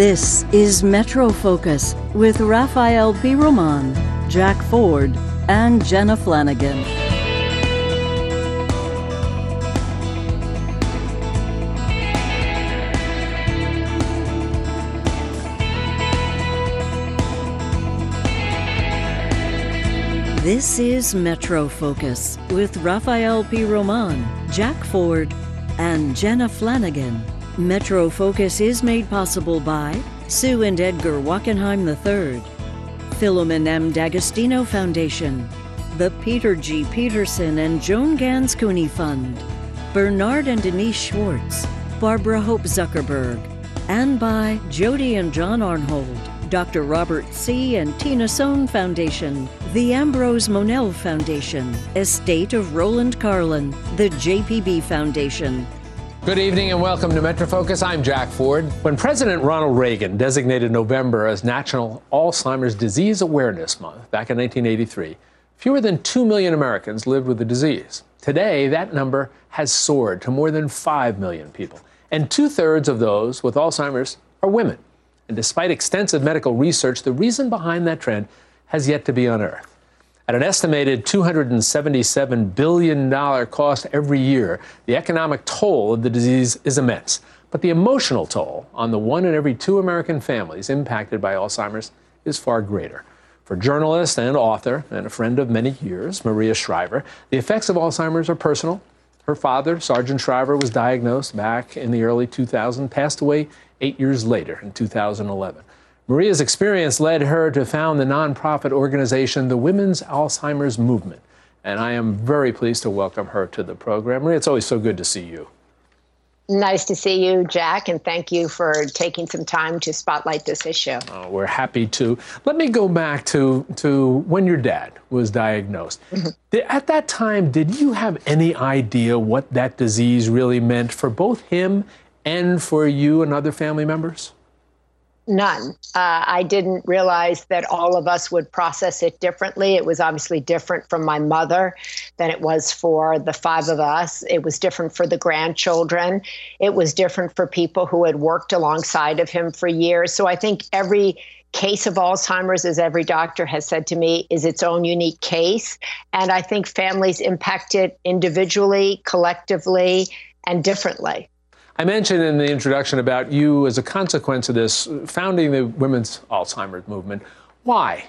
This is Metro Focus with Rafael Pi Roman, Jack Ford, and Jenna Flanagan. This is Metro Focus with Rafael Pi Roman, Jack Ford, and Jenna Flanagan. Metro Focus is made possible by Sue and Edgar Wackenheim III, Filomen M. D'Agostino Foundation, the Peter G. Peterson and Joan Gans Cooney Fund, Bernard and Denise Schwartz, Barbara Hope Zuckerberg, and by Jody and John Arnhold. Dr. Robert C. and Tina Sohn Foundation, the Ambrose Monell Foundation, Estate of Roland Carlin, the JPB Foundation. Good evening and welcome to Metrofocus. I'm Jack Ford. When President Ronald Reagan designated November as National Alzheimer's Disease Awareness Month back in 1983, fewer than 2 million Americans lived with the disease. Today, that number has soared to more than 5 million people, and two thirds of those with Alzheimer's are women. And despite extensive medical research, the reason behind that trend has yet to be unearthed. At an estimated $277 billion cost every year, the economic toll of the disease is immense. But the emotional toll on the one in every two American families impacted by Alzheimer's is far greater. For journalist and author, and a friend of many years, Maria Shriver, the effects of Alzheimer's are personal. Her father, Sargent Shriver, was diagnosed back in the early 2000s, passed away eight years later in 2011. Maria's experience led her to found the nonprofit organization, the Women's Alzheimer's Movement. And I am very pleased to welcome her to the program. Maria, it's always so good to see you. Nice to see you, Jack, and thank you for taking some time to spotlight this issue. Oh, we're happy to. Let me go back to, to when your dad was diagnosed. Mm-hmm. At that time, did you have any idea what that disease really meant for both him and for you and other family members? None. Uh, I didn't realize that all of us would process it differently. It was obviously different from my mother than it was for the five of us. It was different for the grandchildren. It was different for people who had worked alongside of him for years. So I think every case of Alzheimer's, as every doctor has said to me, is its own unique case. And I think families impact it individually, collectively, and differently. I mentioned in the introduction about you as a consequence of this founding the Women's Alzheimer's Movement. Why?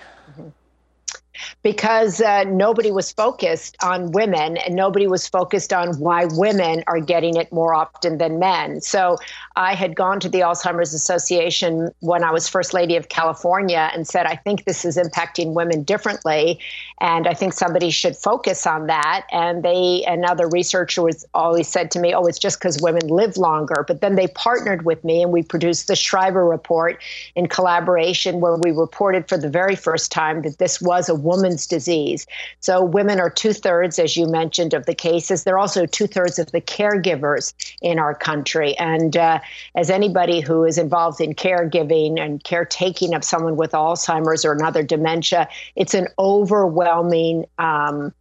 Because uh, nobody was focused on women and nobody was focused on why women are getting it more often than men. So I had gone to the Alzheimer's Association when I was First Lady of California and said, I think this is impacting women differently. And I think somebody should focus on that. And they, another researcher was always said to me, oh, it's just because women live longer. But then they partnered with me and we produced the Shriver Report in collaboration where we reported for the very first time that this was a woman's disease. So women are two thirds, as you mentioned, of the cases. They're also two thirds of the caregivers in our country. And uh, as anybody who is involved in caregiving and caretaking of someone with Alzheimer's or another dementia, it's an overwhelming um,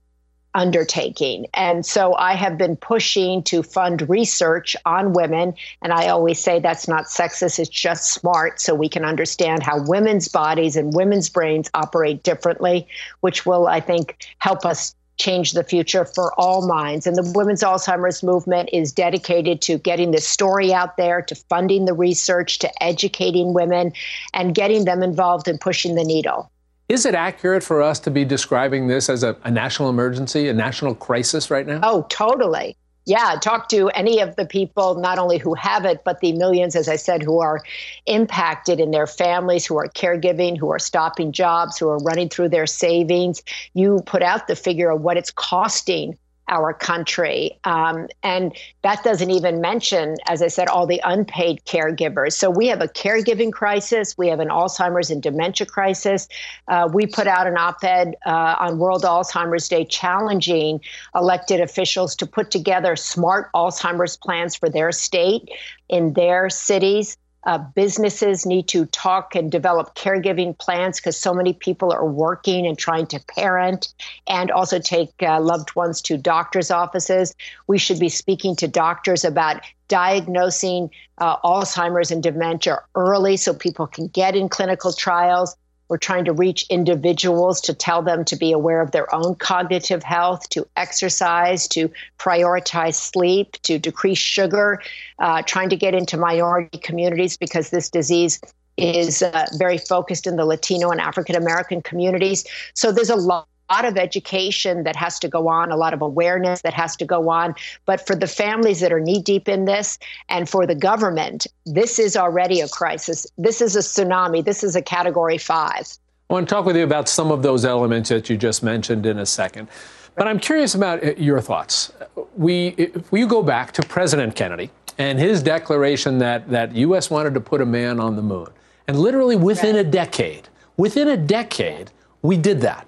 undertaking. And so I have been pushing to fund research on women. And I always say that's not sexist, it's just smart so we can understand how women's bodies and women's brains operate differently, which will, I think, help us change the future for all minds. And the Women's Alzheimer's Movement is dedicated to getting the story out there, to funding the research, to educating women, and getting them involved in pushing the needle. Is it accurate for us to be describing this as a, a, national emergency, a national crisis right now? Oh, totally. Yeah, talk to any of the people, not only who have it, but the millions, as I said, who are impacted in their families, who are caregiving, who are stopping jobs, who are running through their savings. You put out the figure of what it's costing our country. Um, and that doesn't even mention, as I said, all the unpaid caregivers. So we have a caregiving crisis. We have an Alzheimer's and dementia crisis. Uh, we put out an op ed uh, on World Alzheimer's Day challenging elected officials to put together smart Alzheimer's plans for their state in their cities Uh, businesses need to talk and develop caregiving plans because so many people are working and trying to parent and also take uh, loved ones to doctors' offices. We should be speaking to doctors about diagnosing uh, Alzheimer's and dementia early so people can get in clinical trials. We're trying to reach individuals to tell them to be aware of their own cognitive health, to exercise, to prioritize sleep, to decrease sugar, uh, trying to get into minority communities because this disease is uh, very focused in the Latino and African American communities. So there's a lot lot of education that has to go on, a lot of awareness that has to go on. But for the families that are knee deep in this and for the government, this is already a crisis. This is a tsunami. This is a category five. I want to talk with you about some of those elements that you just mentioned in a second. But I'm curious about uh, your thoughts. We, if we go back to President Kennedy and his declaration that, that U.S. wanted to put a man on the moon. And literally within a decade, within a decade, we did that.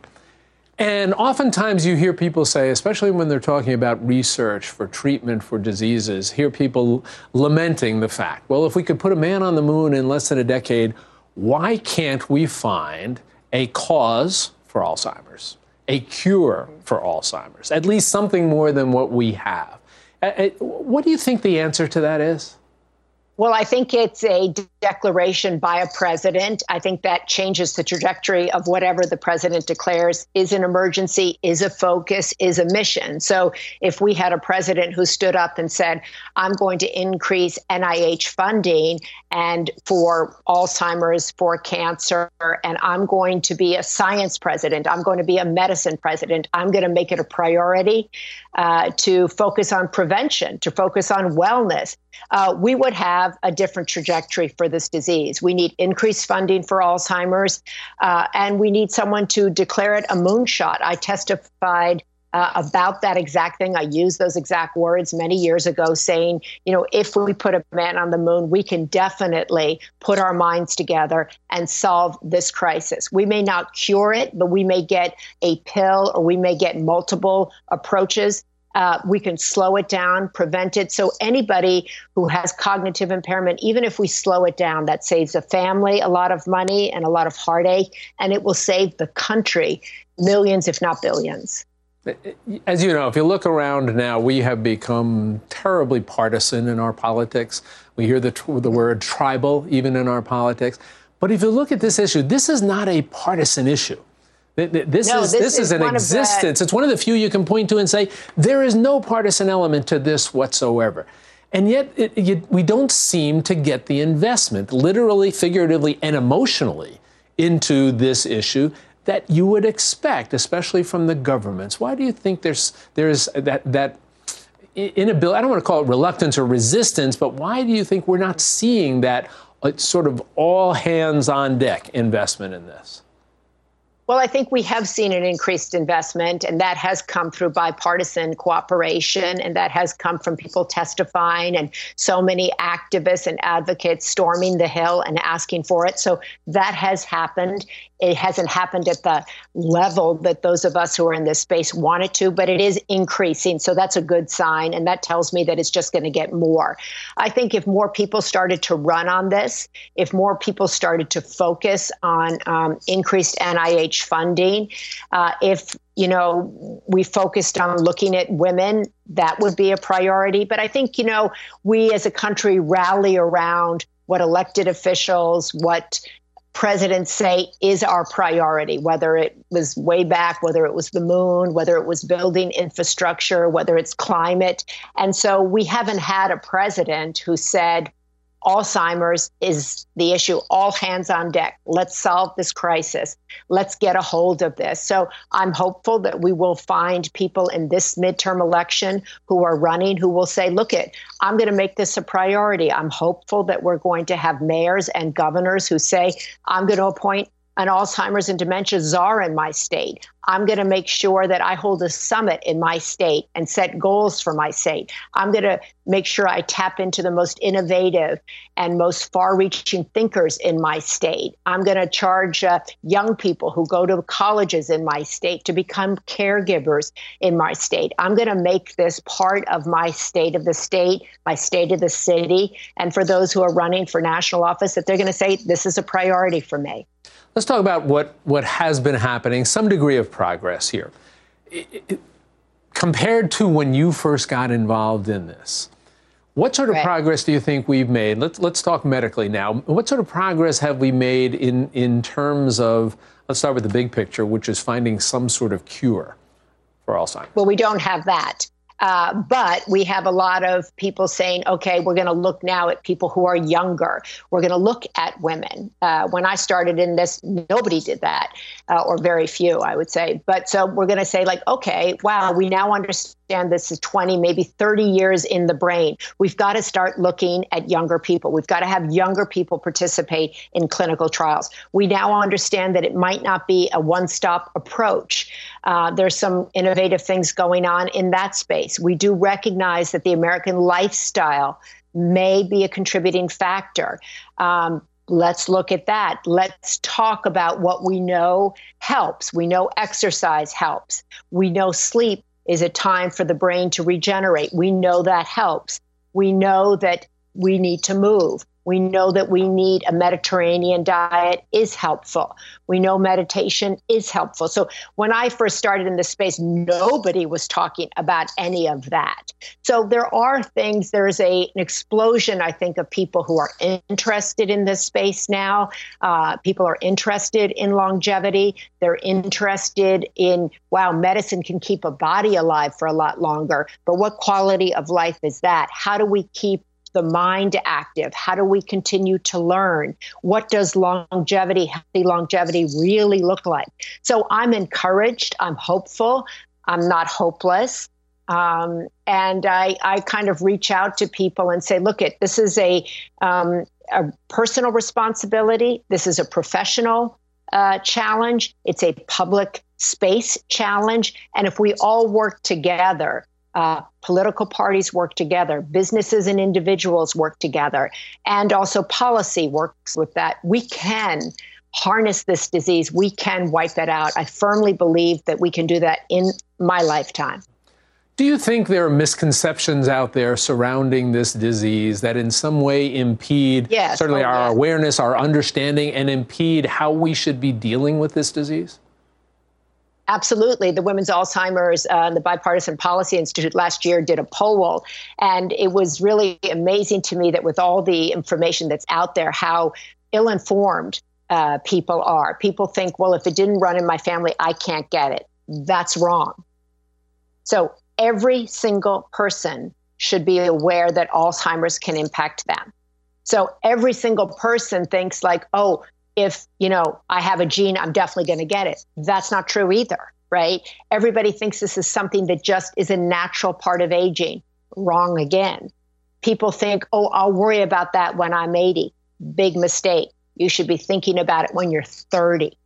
And oftentimes you hear people say, especially when they're talking about research for treatment for diseases, hear people lamenting the fact, well, if we could put a man on the moon in less than a decade, why can't we find a cause for Alzheimer's, a cure for Alzheimer's, at least something more than what we have? What do you think the answer to that is? Well, I think it's a declaration by a president. I think that changes the trajectory of whatever the president declares is an emergency, is a focus, is a mission. So if we had a president who stood up and said, I'm going to increase NIH funding and for Alzheimer's, for cancer, and I'm going to be a science president, I'm going to be a medicine president, I'm going to make it a priority uh, to focus on prevention, to focus on wellness, uh, we would have a different trajectory for this disease. We need increased funding for Alzheimer's, uh, and we need someone to declare it a moonshot. I testified uh, about that exact thing. I used those exact words many years ago, saying, you know, if we put a man on the moon, we can definitely put our minds together and solve this crisis. We may not cure it, but we may get a pill or we may get multiple approaches uh, we can slow it down, prevent it. So, anybody who has cognitive impairment, even if we slow it down, that saves a family a lot of money and a lot of heartache, and it will save the country millions, if not billions. As you know, if you look around now, we have become terribly partisan in our politics. We hear the, the word tribal even in our politics. But if you look at this issue, this is not a partisan issue. This no, is this, this is, is an existence. It's one of the few you can point to and say there is no partisan element to this whatsoever. And yet, it, you, we don't seem to get the investment, literally, figuratively, and emotionally, into this issue that you would expect, especially from the governments. Why do you think there's there's that that inability? I don't want to call it reluctance or resistance, but why do you think we're not seeing that uh, sort of all hands on deck investment in this? Well, I think we have seen an increased investment, and that has come through bipartisan cooperation, and that has come from people testifying and so many activists and advocates storming the Hill and asking for it. So that has happened. It hasn't happened at the level that those of us who are in this space want it to, but it is increasing. So that's a good sign. And that tells me that it's just going to get more. I think if more people started to run on this, if more people started to focus on um, increased NIH funding, uh, if you know, we focused on looking at women, that would be a priority. But I think, you know, we as a country rally around what elected officials, what presidents say is our priority, whether it was way back, whether it was the moon, whether it was building infrastructure, whether it's climate. And so we haven't had a president who said, Alzheimer's is the issue. All hands on deck. Let's solve this crisis. Let's get a hold of this. So I'm hopeful that we will find people in this midterm election who are running who will say, look it, I'm going to make this a priority. I'm hopeful that we're going to have mayors and governors who say, I'm going to appoint an Alzheimer's and dementia czar in my state. I'm going to make sure that I hold a summit in my state and set goals for my state. I'm going to make sure I tap into the most innovative and most far reaching thinkers in my state. I'm going to charge uh, young people who go to colleges in my state to become caregivers in my state. I'm going to make this part of my state of the state, my state of the city. And for those who are running for national office, that they're going to say, this is a priority for me. Let's talk about what, what has been happening, some degree of progress here. It, it, compared to when you first got involved in this, what sort of right. progress do you think we've made? Let's, let's talk medically now. What sort of progress have we made in, in terms of, let's start with the big picture, which is finding some sort of cure for Alzheimer's? Well, we don't have that. Uh, but we have a lot of people saying, okay, we're going to look now at people who are younger. We're going to look at women. Uh, when I started in this, nobody did that, uh, or very few, I would say. But so we're going to say, like, okay, wow, we now understand this is 20, maybe 30 years in the brain. We've got to start looking at younger people. We've got to have younger people participate in clinical trials. We now understand that it might not be a one stop approach. Uh, there's some innovative things going on in that space. We do recognize that the American lifestyle may be a contributing factor. Um, let's look at that. Let's talk about what we know helps. We know exercise helps. We know sleep is a time for the brain to regenerate. We know that helps. We know that we need to move. We know that we need a Mediterranean diet is helpful. We know meditation is helpful. So when I first started in this space, nobody was talking about any of that. So there are things, there's a, an explosion, I think, of people who are interested in this space now. Uh, people are interested in longevity. They're interested in, wow, medicine can keep a body alive for a lot longer. But what quality of life is that? How do we keep the mind active? How do we continue to learn? What does longevity, healthy longevity really look like? So I'm encouraged, I'm hopeful, I'm not hopeless. Um, and I, I kind of reach out to people and say, look, it this is a, um, a personal responsibility. This is a professional uh, challenge. It's a public space challenge. And if we all work together, uh, political parties work together, businesses and individuals work together, and also policy works with that. We can harness this disease, we can wipe it out. I firmly believe that we can do that in my lifetime. Do you think there are misconceptions out there surrounding this disease that in some way impede yes, certainly oh, our yes. awareness, our understanding, and impede how we should be dealing with this disease? Absolutely. The Women's Alzheimer's uh, and the Bipartisan Policy Institute last year did a poll, and it was really amazing to me that with all the information that's out there, how ill informed uh, people are. People think, well, if it didn't run in my family, I can't get it. That's wrong. So every single person should be aware that Alzheimer's can impact them. So every single person thinks like, oh, if, you know, I have a gene, I'm definitely going to get it. That's not true either, right? Everybody thinks this is something that just is a natural part of aging. Wrong again. People think, oh, I'll worry about that when I'm 80. Big mistake. You should be thinking about it when you're 30.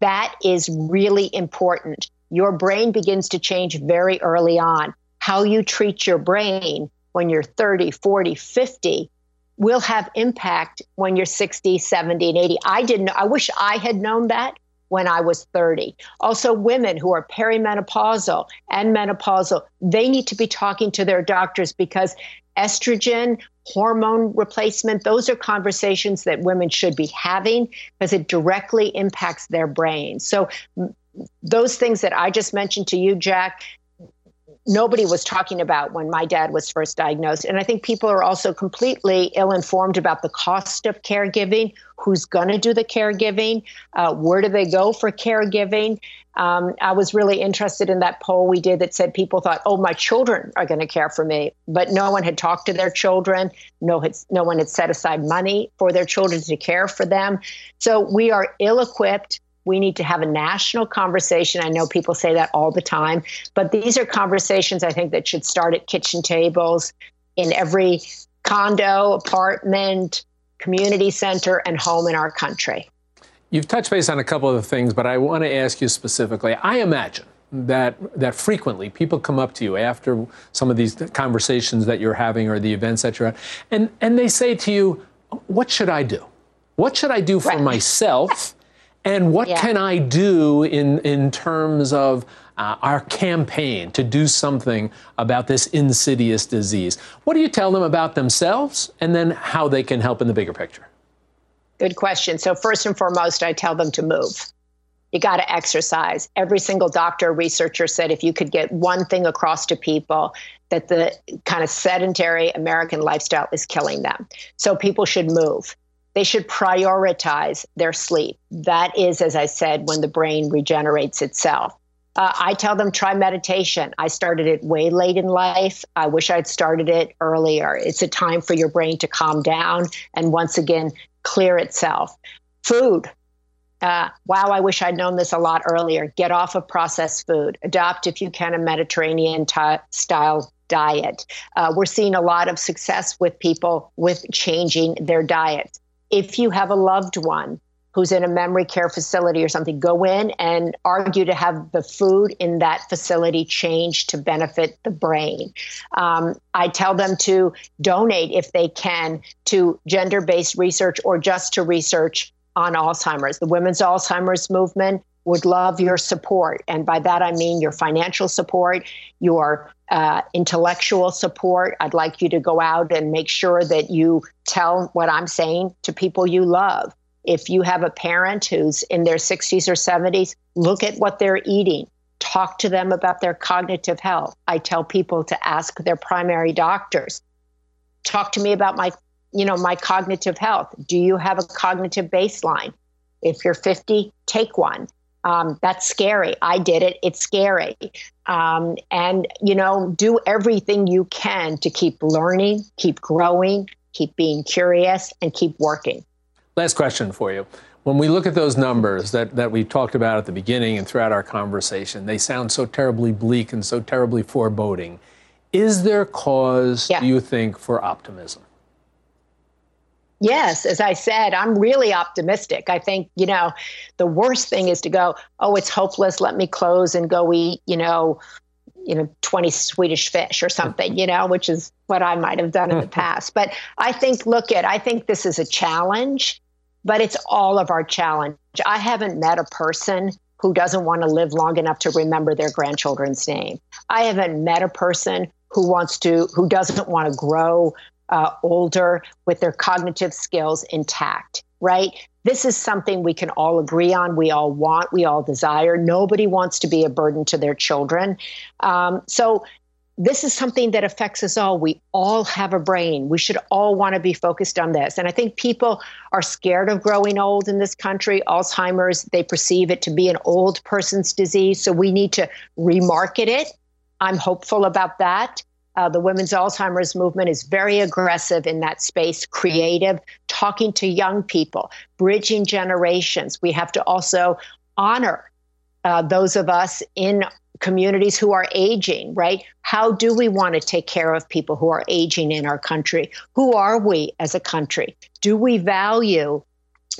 That is really important. Your brain begins to change very early on. How you treat your brain when you're 30, 40, 50 will have impact when you're 60, 70, and 80. I didn't know. I wish I had known that when I was 30. Also, women who are perimenopausal and menopausal, they need to be talking to their doctors because estrogen, hormone replacement, those are conversations that women should be having because it directly impacts their brain. So, those things that I just mentioned to you, Jack, nobody was talking about when my dad was first diagnosed. And I think people are also completely ill informed about the cost of caregiving, who's going to do the caregiving, uh, where do they go for caregiving. Um, I was really interested in that poll we did that said people thought, oh, my children are going to care for me. But no one had talked to their children. No, no one had set aside money for their children to care for them. So we are ill equipped we need to have a national conversation. I know people say that all the time, but these are conversations I think that should start at kitchen tables in every condo, apartment, community center, and home in our country. You've touched base on a couple of the things, but I want to ask you specifically. I imagine that that frequently people come up to you after some of these conversations that you're having or the events that you're at, and and they say to you, "What should I do? What should I do for right. myself?" And what yeah. can I do in, in terms of uh, our campaign to do something about this insidious disease? What do you tell them about themselves and then how they can help in the bigger picture? Good question. So, first and foremost, I tell them to move. You got to exercise. Every single doctor, researcher said if you could get one thing across to people, that the kind of sedentary American lifestyle is killing them. So, people should move they should prioritize their sleep. That is, as I said, when the brain regenerates itself. Uh, I tell them try meditation. I started it way late in life. I wish I'd started it earlier. It's a time for your brain to calm down and once again clear itself. Food. Uh, wow, I wish I'd known this a lot earlier. Get off of processed food. Adopt, if you can, a Mediterranean t- style diet. Uh, we're seeing a lot of success with people with changing their diets if you have a loved one who's in a memory care facility or something, go in and argue to have the food in that facility changed to benefit the brain. Um, I tell them to donate if they can to gender based research or just to research on Alzheimer's. The Women's Alzheimer's Movement would love your support. And by that, I mean your financial support, your uh, intellectual support. I'd like you to go out and make sure that you tell what I'm saying to people you love. If you have a parent who's in their 60s or 70s, look at what they're eating. Talk to them about their cognitive health. I tell people to ask their primary doctors. Talk to me about my, you know, my cognitive health. Do you have a cognitive baseline? If you're 50, take one. Um, that's scary. I did it. It's scary. Um, and, you know, do everything you can to keep learning, keep growing, keep being curious, and keep working. Last question for you. When we look at those numbers that, that we talked about at the beginning and throughout our conversation, they sound so terribly bleak and so terribly foreboding. Is there cause, yeah. do you think, for optimism? Yes, as I said, I'm really optimistic. I think, you know, the worst thing is to go, oh, it's hopeless. Let me close and go eat, you know, you know, 20 Swedish fish or something, you know, which is what I might have done in the past. But I think, look at, I think this is a challenge, but it's all of our challenge. I haven't met a person who doesn't want to live long enough to remember their grandchildren's name. I haven't met a person who wants to, who doesn't want to grow uh, older with their cognitive skills intact, right? This is something we can all agree on, we all want, we all desire. Nobody wants to be a burden to their children. Um, so, this is something that affects us all. We all have a brain. We should all want to be focused on this. And I think people are scared of growing old in this country. Alzheimer's, they perceive it to be an old person's disease. So we need to remarket it. I'm hopeful about that. Uh, the women's Alzheimer's movement is very aggressive in that space, creative, talking to young people, bridging generations. We have to also honor uh, those of us in communities who are aging, right? How do we want to take care of people who are aging in our country? Who are we as a country? Do we value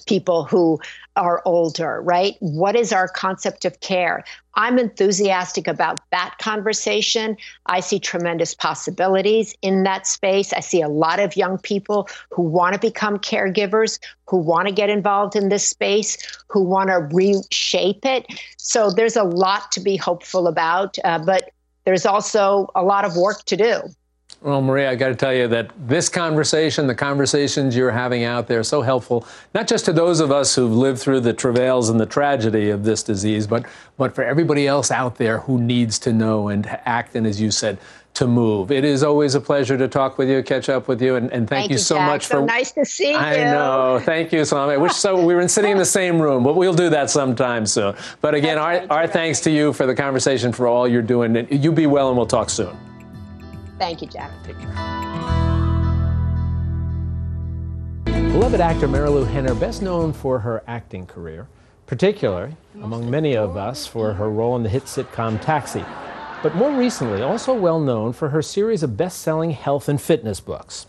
people who are older, right? What is our concept of care? I'm enthusiastic about that conversation. I see tremendous possibilities in that space. I see a lot of young people who want to become caregivers, who want to get involved in this space, who want to reshape it. So there's a lot to be hopeful about, uh, but there's also a lot of work to do. Well, Maria, I got to tell you that this conversation, the conversations you're having out there, are so helpful, not just to those of us who've lived through the travails and the tragedy of this disease, but, but for everybody else out there who needs to know and act, and as you said, to move. It is always a pleasure to talk with you, catch up with you, and, and thank, thank, you so Jack. much so for. nice to see you. I know. Thank you, Salome. I wish so we were sitting in the same room, but we'll do that sometime soon. But again, our, our thanks to you for the conversation, for all you're doing. You be well, and we'll talk soon. Thank you, Jack. Take care. Beloved actor Marilu Henner, best known for her acting career, particularly among many of us for her role in the hit sitcom Taxi, but more recently also well known for her series of best selling health and fitness books.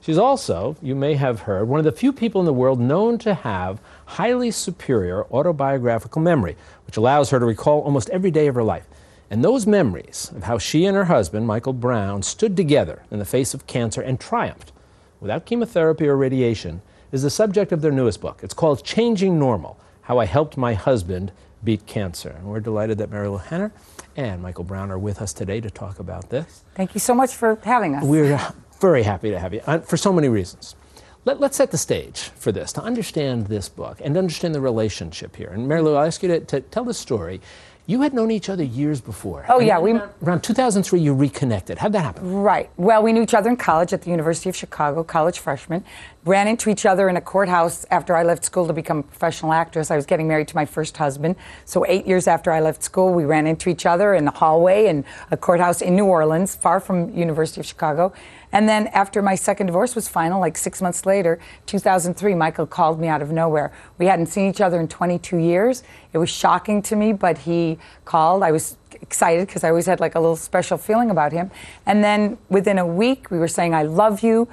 She's also, you may have heard, one of the few people in the world known to have highly superior autobiographical memory, which allows her to recall almost every day of her life. And those memories of how she and her husband, Michael Brown, stood together in the face of cancer and triumphed without chemotherapy or radiation is the subject of their newest book. It's called Changing Normal How I Helped My Husband Beat Cancer. And we're delighted that Marilu Henner and Michael Brown are with us today to talk about this. Thank you so much for having us. We're very happy to have you uh, for so many reasons. Let, us set the stage for this to understand this book and understand the relationship here. And Marilu, I'll ask you to, to tell the story you had known each other years before. Oh, yeah. We, around 2003, you reconnected. How'd that happen? Right. Well, we knew each other in college at the University of Chicago, college freshmen. Ran into each other in a courthouse after I left school to become a professional actress. I was getting married to my first husband. So, eight years after I left school, we ran into each other in the hallway in a courthouse in New Orleans, far from University of Chicago. And then after my second divorce was final, like six months later, 2003, Michael called me out of nowhere. We hadn't seen each other in 22 years. It was shocking to me, but he called. I was excited because I always had like a little special feeling about him. And then within a week, we were saying, I love you.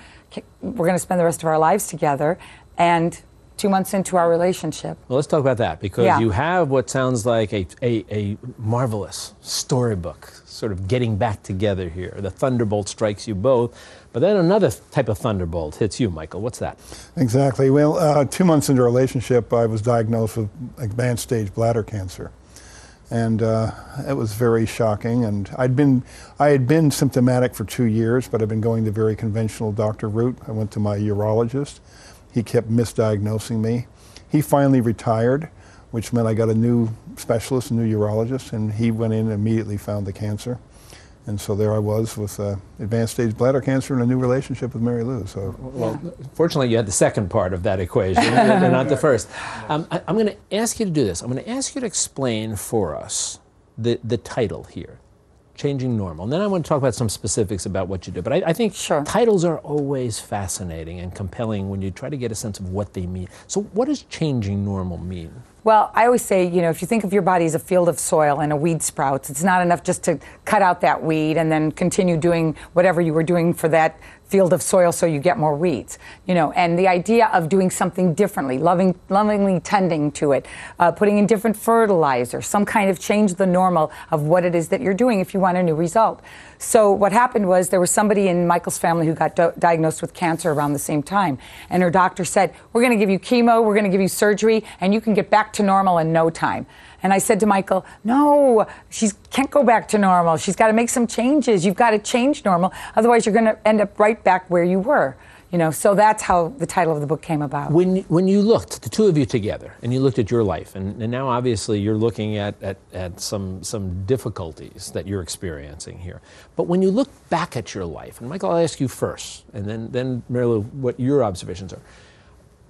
We're going to spend the rest of our lives together. And two months into our relationship. Well, let's talk about that because yeah. you have what sounds like a, a, a, marvelous storybook sort of getting back together here. The thunderbolt strikes you both, but then another type of thunderbolt hits you, Michael. What's that? Exactly. Well, uh, two months into our relationship, I was diagnosed with advanced stage bladder cancer. And uh, it was very shocking. And I'd been, I had been symptomatic for two years, but I'd been going the very conventional doctor route. I went to my urologist. He kept misdiagnosing me. He finally retired which meant I got a new specialist, a new urologist, and he went in and immediately found the cancer. And so there I was with uh, advanced stage bladder cancer and a new relationship with Marilu. So, well, yeah. fortunately, you had the second part of that equation, and not the first. Um, I, am going to ask you to do this. I'm going to ask you to explain for us the the title here, changing normal. And then I want to talk about some specifics about what you do. But I, I think sure. titles are always fascinating and compelling when you try to get a sense of what they mean. So, what does changing normal mean? Well, I always say, you know, if you think of your body as a field of soil and a weed sprouts, it's not enough just to cut out that weed and then continue doing whatever you were doing for that field of soil so you get more weeds. You know, and the idea of doing something differently, loving, lovingly tending to it, uh, putting in different fertilizer, some kind of change the normal of what it is that you're doing if you want a new result. So what happened was there was somebody in Michael's family who got do- diagnosed with cancer around the same time, and her doctor said, "We're going to give you chemo, we're going to give you surgery, and you can get back to normal in no time." And I said to Michael, "No, she can't go back to normal. She's got to make some changes. You've got to change normal, otherwise you're going to end up right back where you were." You know, so that's how the title of the book came about. When, when you looked, the two of you together, and you looked at your life, and, and now obviously you're looking at, at, at some, some difficulties that you're experiencing here. But when you look back at your life, and Michael, I'll ask you first, and then, then Marilu, what your observations are.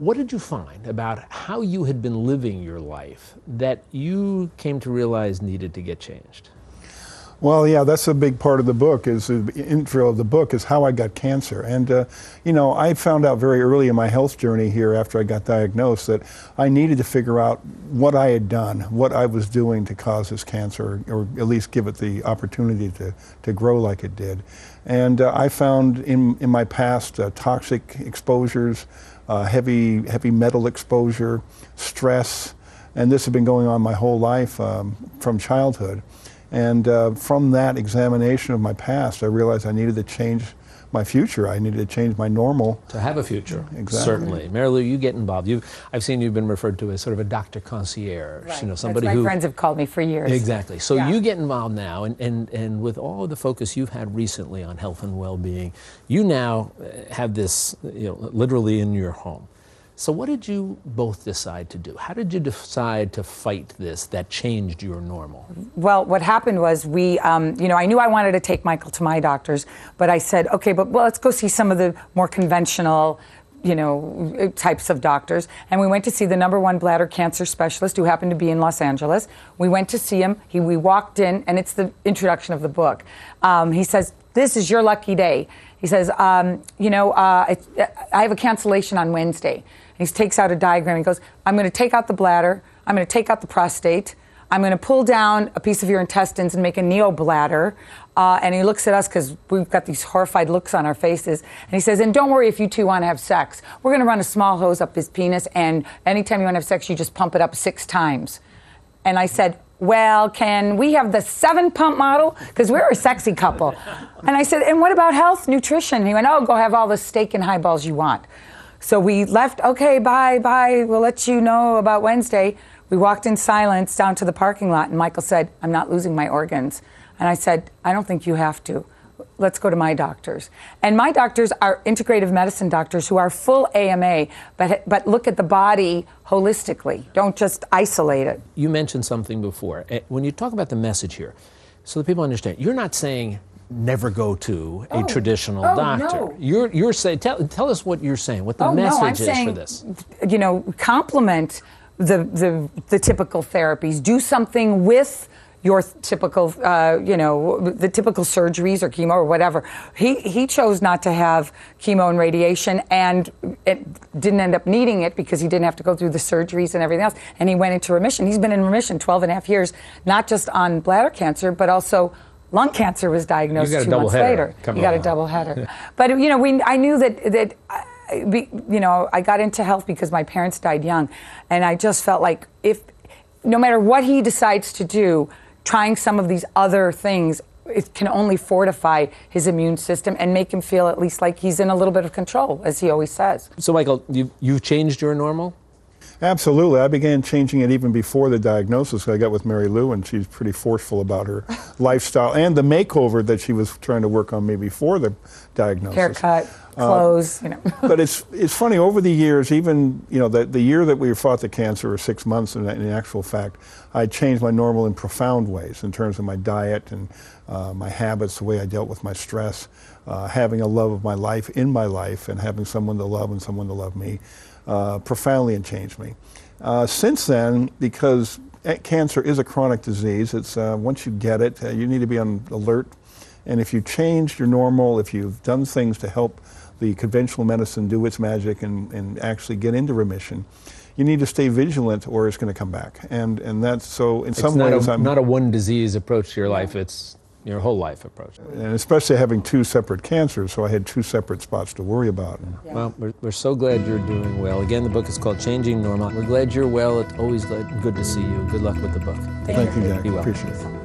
What did you find about how you had been living your life that you came to realize needed to get changed? Well, yeah, that's a big part of the book. Is the intro of the book is how I got cancer, and uh, you know, I found out very early in my health journey here after I got diagnosed that I needed to figure out what I had done, what I was doing to cause this cancer, or at least give it the opportunity to to grow like it did. And uh, I found in in my past uh, toxic exposures, uh, heavy heavy metal exposure, stress, and this had been going on my whole life um, from childhood. And uh, from that examination of my past, I realized I needed to change my future. I needed to change my normal. To have a future. Exactly. Certainly. Marilu, you get involved. you I've seen you've been referred to as sort of a doctor concierge. Right. You know, somebody That's my who. friends have called me for years. Exactly. So yeah. you get involved now, and, and, and with all the focus you've had recently on health and well being, you now uh, have this, you know, literally in your home. So, what did you both decide to do? How did you decide to fight this that changed your normal? Well, what happened was we, um, you know, I knew I wanted to take Michael to my doctors, but I said, okay, but well, let's go see some of the more conventional you know, types of doctors. And we went to see the number one bladder cancer specialist who happened to be in Los Angeles. We went to see him. He, we walked in, and it's the introduction of the book. Um, he says, This is your lucky day. He says, um, You know, uh, I have a cancellation on Wednesday. He takes out a diagram. He goes, I'm going to take out the bladder. I'm going to take out the prostate. I'm going to pull down a piece of your intestines and make a neobladder. Uh, and he looks at us because we've got these horrified looks on our faces. And he says, And don't worry if you two want to have sex. We're going to run a small hose up his penis, and anytime you want to have sex, you just pump it up six times. And I said, well, can we have the seven pump model? Because we're a sexy couple. And I said, and what about health, nutrition? He went, oh, go have all the steak and highballs you want. So we left, okay, bye, bye. We'll let you know about Wednesday. We walked in silence down to the parking lot, and Michael said, I'm not losing my organs. And I said, I don't think you have to let's go to my doctors. And my doctors are integrative medicine doctors who are full AMA, but, but look at the body holistically. Don't just isolate it. You mentioned something before. Eh, when you talk about the message here, so that people understand, you're not saying never go to a Oh. traditional Oh, doctor. no. You're, you're saying, tell, tell us what you're saying, what the Oh, message no, is saying, for this. You know, complement the, the, the typical therapies. Do something with your typical, uh, you know, the typical surgeries or chemo or whatever. He, he chose not to have chemo and radiation and it didn't end up needing it because he didn't have to go through the surgeries and everything else. And he went into remission. He's been in remission 12 and a half years, not just on bladder cancer, but also lung cancer was diagnosed You got a two months header later. coming You got a double header. but you know, we I knew that that I, you know I got into health because my parents died young, and I just felt like if no matter what he decides to do, trying some of these other things. It can only fortify his immune system and make him feel at least like he's in a little bit of control, as he always says. So, Michael, you, you've changed your normal? Absolutely. I began changing it even before the diagnosis I got with Marilu, and she's pretty forceful about her lifestyle and the makeover that she was trying to work on me before the diagnosis. Haircut, clothes, you know. but it's it's funny over the years, even you know the the year that we fought the cancer, or six months in, in actual fact, I changed my normal in profound ways in terms of my diet and uh, my habits, the way I dealt with my stress, uh, having a love of my life in my life, and having someone to love and someone to love me, uh, profoundly and changed me. Uh, since then, because cancer is a chronic disease, it's uh, once you get it, uh, you need to be on alert and if you changed your normal, if you've done things to help the conventional medicine do its magic and, and actually get into remission, you need to stay vigilant or it's going to come back. And, and that's so, in some it's not ways, a, I'm not a one disease approach to your life, it's your whole life approach. and especially having two separate cancers, so I had two separate spots to worry about. Well, we're, we're so glad you're doing well. Again, the book is called Changing Normal. We're glad you're well. It's always good to see you. Good luck with the book. Thank you, Jack. Be well. Appreciate it.